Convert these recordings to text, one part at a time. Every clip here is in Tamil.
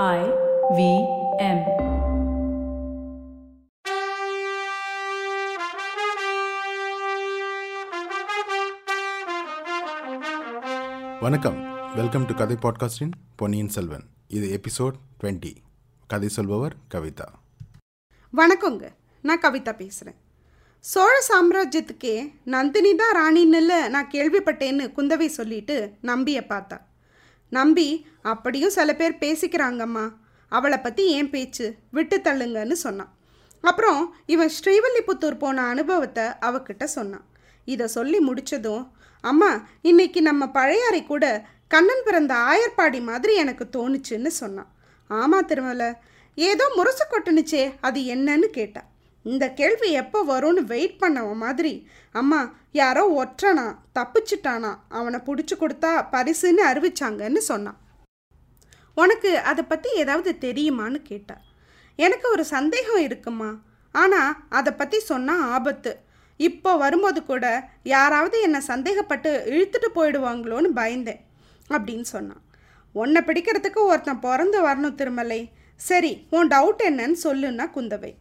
I V M. வணக்கம். வெல்கம் டு கதை பாட்காஸ்டின் பொன்னியின் செல்வன் இது எபிசோட் டுவெண்ட்டி கதை சொல்பவர் கவிதா. வணக்கங்க. நான் கவிதா பேசுகிறேன் சோழ சாம்ராஜ்யத்துக்கே நந்தினி தான் ராணின்னுல நான் கேள்விப்பட்டேன்னு குந்தவை சொல்லிட்டு நம்பியை பார்த்தா. நம்பி அப்படியும் சில பேர் பேசிக்கிறாங்கம்மா. அவளை பற்றி ஏன் பேச்சு? விட்டு தள்ளுங்கன்னு சொன்னான். அப்புறம் இவன் ஸ்ரீவல்லிபுத்தூர் போன அனுபவத்தை அவகிட்ட சொன்னான். இதை சொல்லி முடிச்சதும் அம்மா இன்னைக்கு நம்ம பழையாறை கூட கண்ணன் பிறந்த ஆயர்பாடி மாதிரி எனக்கு தோணுச்சுன்னு சொன்னான். ஆமா திருமலை ஏதோ முரசு கொட்டுனுச்சே அது என்னன்னு கேட்டான் இந்த கேள்வி எப்போ வரும்னு வெயிட் பண்ணவன் மாதிரி. அம்மா யாரோ ஒற்றனா தப்பிச்சிட்டானா அவனை பிடிச்சி கொடுத்தா பரிசுன்னு அறிவிச்சாங்கன்னு சொன்னான். உனக்கு அதை பற்றி ஏதாவது தெரியுமான்னு கேட்டா. எனக்கு ஒரு சந்தேகம் இருக்குமா? ஆனால் அதை பற்றி சொன்னால் ஆபத்து. இப்போ வரும்போது கூட யாராவது என்னை சந்தேகப்பட்டு இழுத்துட்டு போயிடுவாங்களோன்னு பயந்தேன் அப்படின்னு சொன்னான். உன்னை பிடிக்கிறதுக்கு ஒருத்தன் பிறந்து வரணும் திருமலை. சரி உன் டவுட் என்னன்னு சொல்லுன்னா குந்தவை.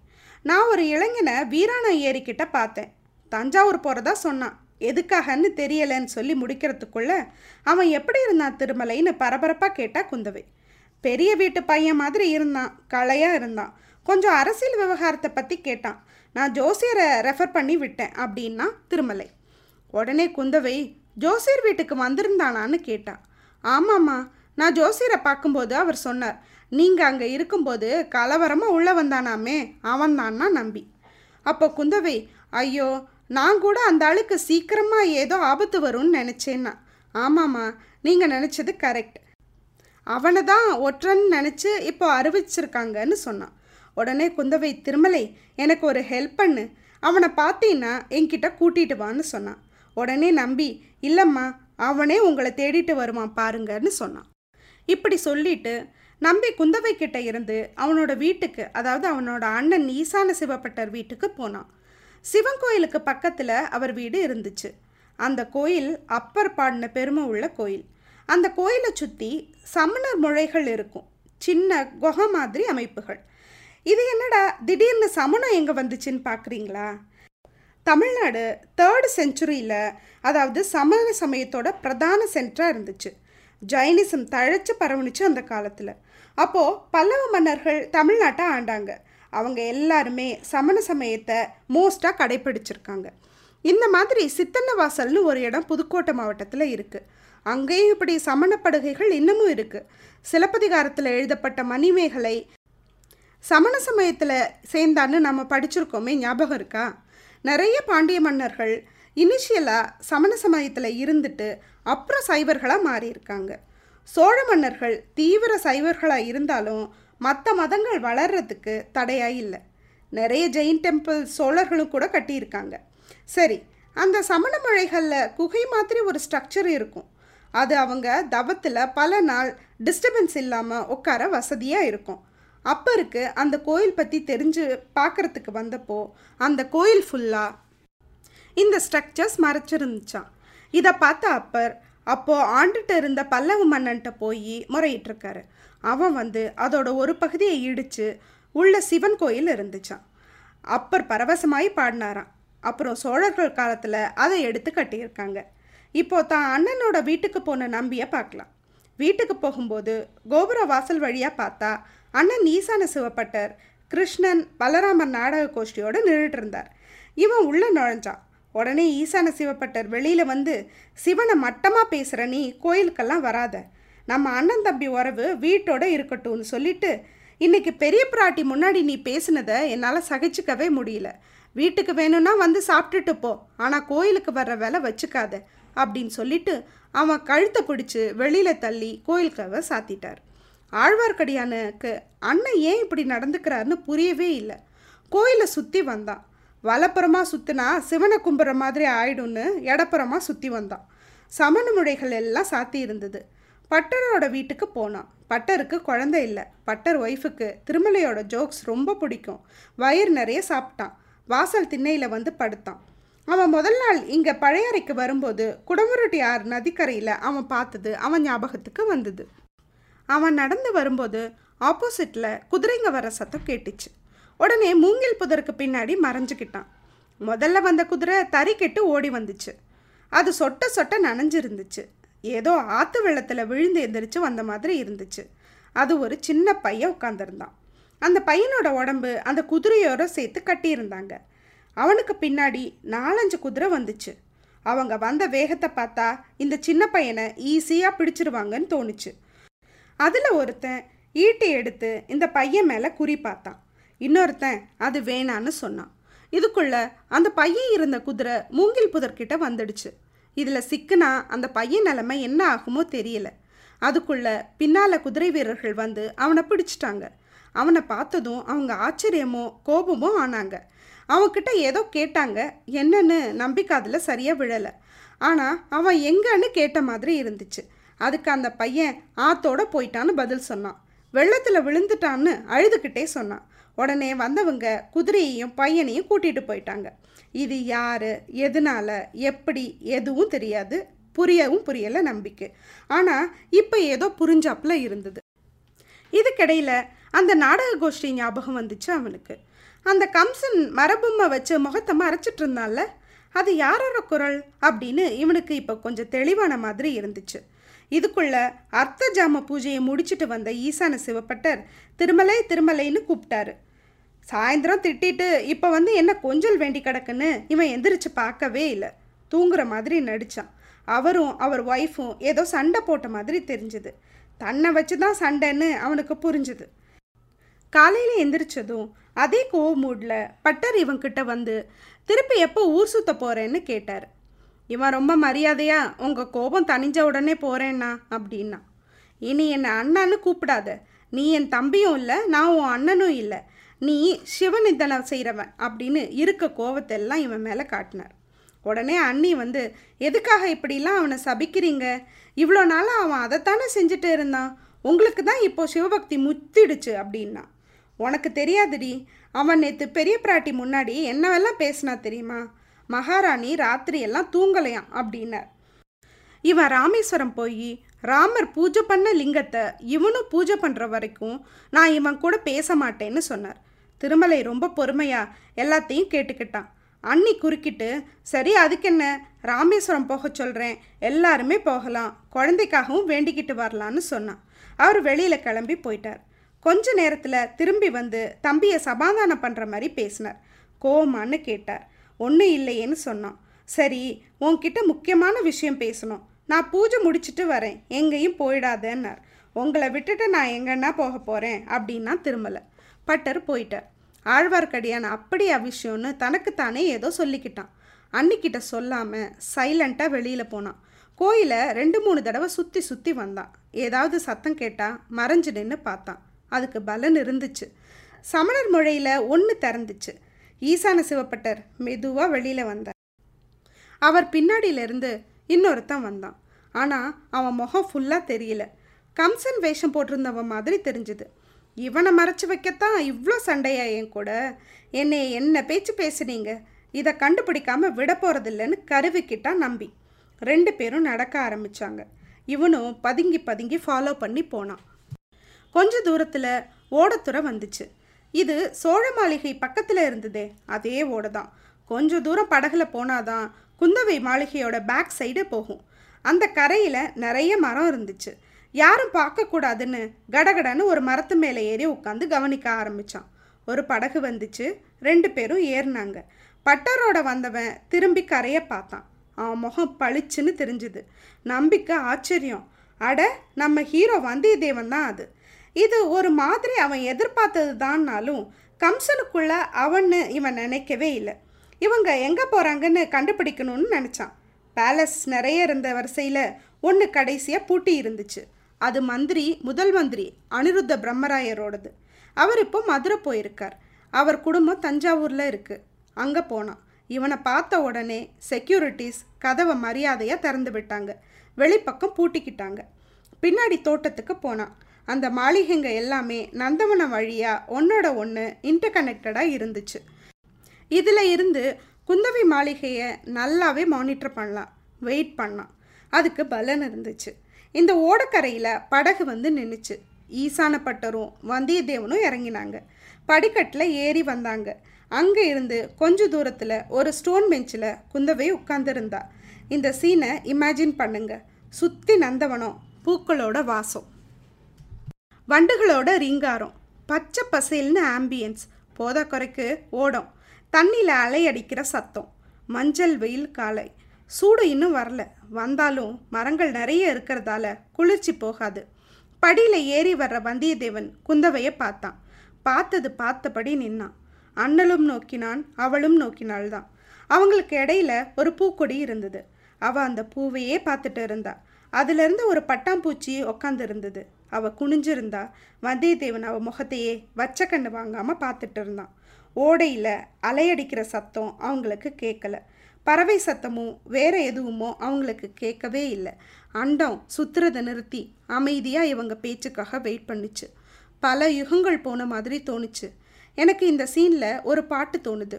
நான் ஒரு இளைஞனை வீராணா ஏரிக்கிட்ட பார்த்தேன். தஞ்சாவூர் போகிறதா சொன்னான். எதுக்காகன்னு தெரியலைன்னு சொல்லி முடிக்கிறதுக்குள்ள அவன் எப்படி இருந்தான் திருமலைன்னு பரபரப்பாக கேட்டா குந்தவை. பெரிய வீட்டு பையன் மாதிரி இருந்தான் களையாக இருந்தான். கொஞ்சம் அரசியல் விவகாரத்தை பற்றி கேட்டான். நான் ஜோசியரை ரெஃபர் பண்ணி விட்டேன் அப்படின்னா திருமலை. உடனே குந்தவை ஜோசியர் வீட்டுக்கு வந்திருந்தானான்னு கேட்டான் ஆமாம்மா நான் ஜோசியரை பார்க்கும்போது அவர் சொன்னார் நீங்கள் அங்கே இருக்கும்போது கலவரமாக உள்ளே வந்தானாமே அவன்தான்னா நம்பி. அப்போ குந்தவை ஐயோ நான் கூட அந்த ஆளுக்கு சீக்கிரமாக ஏதோ ஆபத்து வரும்னு நினச்சேன்னா. ஆமாம்மா நீங்கள் நினச்சது கரெக்ட். அவனை தான் ஒற்றன்னு நினச்சி இப்போ அறிவிச்சிருக்காங்கன்னு சொன்னான். உடனே குந்தவை திருமலை எனக்கு ஒரு ஹெல்ப் பண்ணு. அவனை பார்த்தீன்னா என்கிட்ட கூட்டிகிட்டு வான்னு சொன்னான். உடனே நம்பி இல்லைம்மா அவனே உங்களை தேடிட்டு வருவான் பாருங்கன்னு சொன்னான். இப்படி சொல்லிட்டு நம்பி குந்தவை கிட்ட இருந்து அவனோட வீட்டுக்கு அதாவது அவனோட அண்ணன் ஈசான சிவப்பட்டர் வீட்டுக்கு போனான். சிவன் கோயிலுக்கு பக்கத்தில் அவர் வீடு இருந்துச்சு. அந்த கோயில் அப்பர் பாடின பெருமை உள்ள கோயில். அந்த கோயிலை சுற்றி சமணர் முழைகள் இருக்கும். சின்ன குகை மாதிரி அமைப்புகள். இது என்னடா திடீர்னு சமணம் எங்கே வந்துச்சுன்னு பார்க்குறீங்களா தமிழ்நாடு தேர்டு செஞ்சுரியில் அதாவது சமண சமயத்தோட பிரதான சென்டராக இருந்துச்சு. ஜைனிசம் தழைச்சு பரவணிச்சு அந்த காலத்தில். அப்போது பல்லவ மன்னர்கள் தமிழ்நாட்டை ஆண்டாங்க. அவங்க எல்லாருமே சமண சமயத்தை மோஸ்ட்டாக கடைப்பிடிச்சிருக்காங்க. இந்த மாதிரி சித்தன்னவாசல்னு ஒரு இடம் புதுக்கோட்டை மாவட்டத்தில் இருக்குது அங்கேயும் இப்படி சமணப்படுகைகள் இன்னமும் இருக்குது சிலப்பதிகாரத்தில் எழுதப்பட்ட மணிமேகலை சமண சமயத்தில் சேர்ந்தான்னு நம்ம படிச்சிருக்கோமே ஞாபகம் இருக்கா? நிறைய பாண்டிய மன்னர்கள் இனிஷியலாக சமண சமயத்தில் இருந்துட்டு அப்புறம் சைவர்களாக மாறியிருக்காங்க. சோழ மன்னர்கள் தீவிர சைவர்களாக இருந்தாலும் மற்ற மதங்கள் வளர்றதுக்கு தடையாக இல்லை. நிறைய ஜெயின் டெம்பிள் சோழர்களும் கூட கட்டியிருக்காங்க. சரி அந்த சமண மழைகளில் குகை மாதிரி ஒரு ஸ்ட்ரக்சர் இருக்கும். அது அவங்க தவத்தில் பல நாள் டிஸ்டர்பன்ஸ் இல்லாமல் உட்கார வசதியாக இருக்கும். அப்பருக்கு அந்த கோயில் பற்றி தெரிஞ்சு பார்க்குறதுக்கு வந்தப்போ அந்த கோயில் ஃபுல்லாக இந்த ஸ்ட்ரக்சர்ஸ் மறைச்சிருந்துச்சான் இதை பார்த்த அப்பர் அப்போது ஆண்டுட்டு இருந்த பல்லவ மன்னன்ட்ட போய் முறையிட்டிருக்காரு. அவன் வந்து அதோட ஒரு பகுதியை இடித்து உள்ள சிவன் கோயில் இருந்துச்சான் அப்பர் பரவசமாய் பாடினாராம். அப்புறம் சோழர்கள் காலத்தில் அதை எடுத்து கட்டியிருக்காங்க. இப்போ தான் அண்ணனோட வீட்டுக்கு போன நம்பியை பார்க்கலாம். வீட்டுக்கு போகும்போது கோபுர வாசல் வழியாக பார்த்தா அண்ணன் ஈசான சிவப்பட்டர் கிருஷ்ணன் பலராமன் நாடக கோஷ்டியோடு நின்றுட்டு இருந்தார். இவன் உள்ளே நுழைஞ்சான். உடனே ஈசான சிவப்பட்டர் வெளியில் வந்து சிவனை மட்டமாக பேசுகிற நீ கோயிலுக்கெல்லாம் வராத. நம்ம அண்ணன் தம்பி உறவு வீட்டோட இருக்கட்டும்னு சொல்லிட்டு இன்றைக்கி பெரிய பிராட்டி முன்னாடி நீ பேசினதை என்னால் சகிச்சுக்கவே முடியல. வீட்டுக்கு வேணும்னா வந்து சாப்பிட்டுட்டு போ. ஆனால் கோயிலுக்கு வர்ற வேலை வச்சுக்காத. அப்படின்னு சொல்லிட்டு அவன் கழுத்தை பிடிச்சி வெளியில் தள்ளி கோயிலுக்காக சாத்திட்டார். ஆழ்வார்க்கடியானுக்கு அண்ணன் ஏன் இப்படி நடந்துக்கிறாருன்னு புரியவே இல்லை. கோயிலை சுற்றி வந்தான். வலப்புறமாக சுற்றினா சிவனை கும்புற மாதிரி ஆயிடும்னு இடப்புறமாக சுற்றி வந்தான். சமண முறைகள் எல்லாம் சாத்தி இருந்தது. பட்டரோட வீட்டுக்கு போனான். பட்டருக்கு குழந்தை இல்லை. பட்டர் ஒய்ஃபுக்கு திருமலையோட ஜோக்ஸ் ரொம்ப பிடிக்கும். வயிறு நிறைய சாப்பிட்டான். வாசல் திண்ணையில் வந்து படுத்தான். அவன் முதல் நாள் இங்கே பழையறைக்கு வரும்போது குடமுருட்டி ஆறு நதிக்கரையில் அவன் பார்த்தது அவன் ஞாபகத்துக்கு வந்தது. அவன் நடந்து வரும்போது ஆப்போசிட்டில் குதிரைங்க வர சத்தம் கேட்டுச்சு. உடனே மூங்கில் புதருக்கு பின்னாடி மறைஞ்சுக்கிட்டான். முதல்ல வந்த குதிரை தறி கெட்டு ஓடி வந்துச்சு. அது சொட்ட சொட்ட நனைஞ்சிருந்துச்சு. ஏதோ ஆற்று வெள்ளத்தில் விழுந்து எந்திரிச்சு வந்த மாதிரி இருந்துச்சு. அது ஒரு சின்ன பையன் உட்காந்துருந்தான் அந்த பையனோட உடம்பு அந்த குதிரையோட சேர்த்து கட்டியிருந்தாங்க. அவனுக்கு பின்னாடி நாலஞ்சு குதிரை வந்துச்சு. அவங்க வந்த வேகத்தை பார்த்தா இந்த சின்ன பையனை ஈஸியாக பிடிச்சிருவாங்கன்னு தோணுச்சு. அதில் ஒருத்தன் ஈட்டி எடுத்து இந்த பையன் மேலே குறி பார்த்தான். இன்னொருத்தன் அது வேணான்னு சொன்னான். இதுக்குள்ள அந்த பையன் இருந்த குதிரை மூங்கில் புதர்கிட்ட வந்துடுச்சு. இதில் சிக்குனா அந்த பையன் நிலைமை என்ன ஆகுமோ தெரியல. அதுக்குள்ள பின்னால் குதிரை வீரர்கள் வந்து அவனை பிடிச்சிட்டாங்க. அவனை பார்த்ததும் அவங்க ஆச்சரியமோ கோபமோ ஆனாங்க. அவன்கிட்ட ஏதோ கேட்டாங்க என்னன்னு நம்பிக்கை அதில் சரியாக விழலை. ஆனால் அவன் எங்கன்னு கேட்ட மாதிரி இருந்துச்சு. அதுக்கு அந்த பையன் ஆத்தோட போயிட்டான்னு பதில் சொன்னான். வெள்ளத்தில் விழுந்துட்டான்னு அழுதுகிட்டே சொன்னான். உடனே வந்தவங்க குதிரையையும் பையனையும் கூட்டிகிட்டு போயிட்டாங்க. இது யார்? எதனால? எப்படி? எதுவும் தெரியாது. புரியவும் புரியலை நம்பிக்கை. ஆனால் இப்போ ஏதோ புரிஞ்சாப்புல இருந்தது. இதுக்கிடையில் அந்த நாடக கோஷ்டி ஞாபகம் வந்துச்சு அவனுக்கு. அந்த கம்சன் மரபொம்மை வச்சு முகத்தை மறைச்சிட்டு இருந்தால அது யாரோட குரல்? அப்படின்னு இவனுக்கு இப்போ கொஞ்சம் தெளிவான மாதிரி இருந்துச்சு. இதுக்குள்ள அர்த்த ஜாம பூஜையை முடிச்சுட்டு வந்த ஈசான சிவப்பட்டர் திருமலை திருமலைன்னு கூப்பிட்டாரு. சாயந்தரம் திட்டிட்டு இப்போ வந்து என்ன கொஞ்சல் வேண்டி கிடக்குன்னு இவன் எந்திரிச்சு பார்க்கவே இல்லை. தூங்குற மாதிரி நடிச்சான். அவரும் அவர் ஒய்ஃபும் ஏதோ சண்டை போட்ட மாதிரி தெரிஞ்சுது. தன்னை வச்சு தான் சண்டைன்னு அவனுக்கு புரிஞ்சுது. காலையில் எந்திரிச்சதும் அதே கோவ மூடில் பட்டர் இவன்கிட்ட வந்து திருப்பி எப்போ ஊர் சுத்த போகிறேன்னு கேட்டார். இவன் ரொம்ப மரியாதையா உங்கள் கோபம் தனிஞ்ச உடனே போகிறேன்னா அப்படின்னா. இனி என்னை அண்ணான்னு கூப்பிடாத. நீ என் தம்பியும் இல்லை நான் உன் அண்ணனும் இல்லை. நீ சிவநிந்தனை செய்கிறவன் அப்படின்னு இருக்க கோவத்தெல்லாம் இவன் மேலே காட்டினார். உடனே அண்ணி வந்து எதுக்காக இப்படிலாம் அவனை சபிக்கிறீங்க? இவ்வளோ நாளாக அவன் அதைத்தானே செஞ்சுட்டு இருந்தான்? உங்களுக்கு தான் இப்போ சிவபக்தி முத்திடுச்சு அப்படின்னா. உனக்கு தெரியாதுடி. அவன் நேற்று பெரிய பிராட்டி முன்னாடி என்னவெல்லாம் பேசினா தெரியுமா? மகாராணி ராத்திரியெல்லாம் தூங்கலையாம் அப்படின்னார். இவன் ராமேஸ்வரம் போய் ராமர் பூஜை பண்ண லிங்கத்தை இவனும் பூஜை பண்ணுற வரைக்கும் நான் இவன் கூட பேச மாட்டேன்னு சொன்னார். திருமலை ரொம்ப பொறுமையா எல்லாத்தையும் கேட்டுக்கிட்டான். அண்ணி குறுக்கிட்டு சரி அதுக்கு என்ன ராமேஸ்வரம் போக சொல்கிறேன் எல்லாருமே போகலாம். குழந்தைக்காகவும் வேண்டிக்கிட்டு வரலான்னு சொன்னான். அவர் வெளியில் கிளம்பி போயிட்டார். கொஞ்ச நேரத்தில் திரும்பி வந்து தம்பியை சமாதானம் பண்ணுற மாதிரி பேசினார். கோமான்னு கேட்டார். ஒன்றும் இல்லையேன்னு சொன்னான். சரி உன்கிட்ட முக்கியமான விஷயம் பேசணும். நான் பூஜை முடிச்சுட்டு வரேன். எங்கேயும் போயிடாதேன்னார். உங்களை விட்டுட்டு நான் எங்கன்னா போக போகிறேன் அப்படின்னா திரும்பலை. பட்டர் போயிட்டார். ஆழ்வார்க்கடியான் அப்படியா விஷயம்னு தனக்குத்தானே ஏதோ சொல்லிக்கிட்டான். அன்னிக்கிட்ட சொல்லாமல் சைலண்ட்டாக வெளியில் போனான். கோயிலை ரெண்டு மூணு தடவை சுற்றி சுற்றி வந்தான். ஏதாவது சத்தம் கேட்டால் மறைஞ்சு நின்று பார்த்தான். அதுக்கு பலன் இருந்துச்சு. சமணர் மொழியில் ஒன்று திறந்துச்சு. ஈசான சிவப்பட்டர் மெதுவாக வெளியில் வந்தார். அவர் பின்னாடியிலிருந்து இன்னொருத்தன் வந்தான். ஆனால் அவன் முகம் ஃபுல்லாக தெரியல. கம்சன் வேஷம் போட்டிருந்தவன் மாதிரி தெரிஞ்சுது. இவனை மறைச்சு வைக்கத்தான் இவ்வளோ சண்டையா என் கூட? என்னை என்ன பேச்சு பேசுனீங்க? இதை கண்டுபிடிக்காமல் விட போகிறதில்லன்னு கருவிக்கிட்டான் நம்பி. ரெண்டு பேரும் நடக்க ஆரம்பிச்சாங்க. இவனும் பதுங்கி பதுங்கி ஃபாலோ பண்ணி போனான். கொஞ்ச தூரத்தில் ஓடத்துறை வந்துச்சு. இது சோழ மாளிகை பக்கத்தில் இருந்ததே. அதே ஓடை தான் கொஞ்ச தூரம் படகுல போனாதான் குந்தவை மாளிகையோட பேக் சைடு போகும். அந்த கரையில் நிறைய மரம் இருந்துச்சு. யாரும் பார்க்கக்கூடாதுன்னு கடகடன்னு ஒரு மரத்து மேலே ஏறி உட்காந்து கவனிக்க ஆரம்பிச்சான். ஒரு படகு வந்துச்சு. ரெண்டு பேரும் ஏறினாங்க. பட்டரோட வந்தவன் திரும்பி கரையை பார்த்தான். அவன் முகம் பளிச்சுன்னு தெரிஞ்சுது. நம்பிக்கை ஆச்சரியம். அட நம்ம ஹீரோ வந்தியத்தேவன் தான் அது. இது ஒரு மாதிரி அவன் எதிர்பார்த்தது தான்னாலும் கம்சனுக்குள்ள அவன்னு இவன் நினைக்கவே இல்லை. இவங்க எங்கே போகிறாங்கன்னு கண்டுபிடிக்கணும்னு நினச்சான். பேலஸ் நிறைய இருந்த வரிசையில் ஒன்று கடைசியாக பூட்டி இருந்துச்சு. அது மந்திரி முதல் மந்திரி அனிருத்த பிரம்மராயரோடது. அவர் இப்போ மதுரை போயிருக்கார். அவர் குடும்பம் தஞ்சாவூரில் இருக்குது அங்கே போனான். இவனை பார்த்த உடனே செக்யூரிட்டிஸ் கதவை மரியாதையாக திறந்து விட்டாங்க. வெளிப்பக்கம் பூட்டிக்கிட்டாங்க. பின்னாடி தோட்டத்துக்கு போனான். அந்த மாளிகைங்க எல்லாமே நந்தவனம் வழியாக ஒன்றோட ஒன்று இன்டர்கனெக்டடாக இருந்துச்சு. இதில் இருந்து குந்தவி மாளிகையை நல்லாவே மானிட்டர் பண்ணலாம் வெயிட் பண்ணலாம். அதுக்கு பலன் இருந்துச்சு. இந்த ஓடக்கரையில் படகு வந்து நின்றுச்சு ஈசானப்பட்டரும் வந்தியத்தேவனும் இறங்கினாங்க. படிக்கட்டில் ஏறி வந்தாங்க. அங்கே இருந்து கொஞ்ச தூரத்தில் ஒரு ஸ்டோன் பெஞ்சில் குந்தவை உட்காந்துருந்தா இந்த சீனை இமேஜின் பண்ணுங்க. சுற்றி நந்தவனம் பூக்களோட வாசம். வண்டுகளோட ரீங்காரம். பச்சை பசேல்னு ஆம்பியன்ஸ் போதா குறைக்கு ஓடும். தண்ணியில் அலையடிக்கிற சத்தம். மஞ்சள் வெயில் காலை. சூடு இன்னும் வரல. வந்தாலும் மரங்கள் நிறைய இருக்கிறதால குளிர்ச்சி போகாது. படியில் ஏறி வர்ற வந்தியத்தேவன் குந்தவையை பார்த்தான். பார்த்தது பார்த்தபடி நின்னான். அண்ணலும் நோக்கினான் அவளும் நோக்கினாள்தான். அவங்களுக்கு இடையில ஒரு பூக்கொடி இருந்தது. அவள் அந்த பூவையே பார்த்துட்டு இருந்தா. அதுலேருந்து ஒரு பட்டாம்பூச்சி உக்காந்து இருந்தது. அவள் குனிஞ்சிருந்தா வந்தியத்தேவன் அவள் முகத்தையே வச்ச கண்ணு வாங்காமல் பார்த்துட்டு இருந்தான் ஓடையில் அலையடிக்கிற சத்தம் அவங்களுக்கு கேட்கல பறவை சத்தமும் வேற எதுவுமோ அவங்களுக்கு கேட்கவே இல்லை. அண்டம் சுத்துறதை நிறுத்தி அமைதியாக இவங்க பேச்சுக்காக வெயிட் பண்ணுச்சு. பல யுகங்கள் போன மாதிரி தோணுச்சு. எனக்கு இந்த சீனில் ஒரு பாட்டு தோணுது.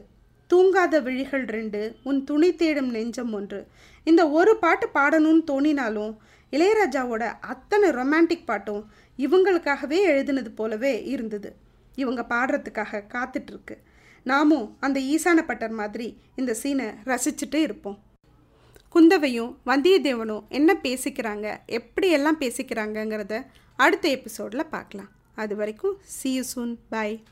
தூங்காத விழிகள் ரெண்டு உன் துணி தேடும் நெஞ்சம் ஒன்று. இந்த ஒரு பாட்டு பாடணும்னு தோணினாலும் இளையராஜாவோட அத்தனை ரொமான்டிக் பாட்டும் இவங்களுக்காகவே எழுதினது போலவே இருந்தது. இவங்க பாடுறதுக்காக காத்துட்ருக்கு. நாமும் அந்த ஈசானப்பட்டர் மாதிரி இந்த சீனை ரசிச்சுட்டு இருப்போம். குந்தவையும் வந்தியத்தேவனும் என்ன பேசிக்கிறாங்க எப்படியெல்லாம் பேசிக்கிறாங்கங்கிறத அடுத்த எபிசோடில் பார்க்கலாம். அது வரைக்கும் சி யூ சூன் பாய்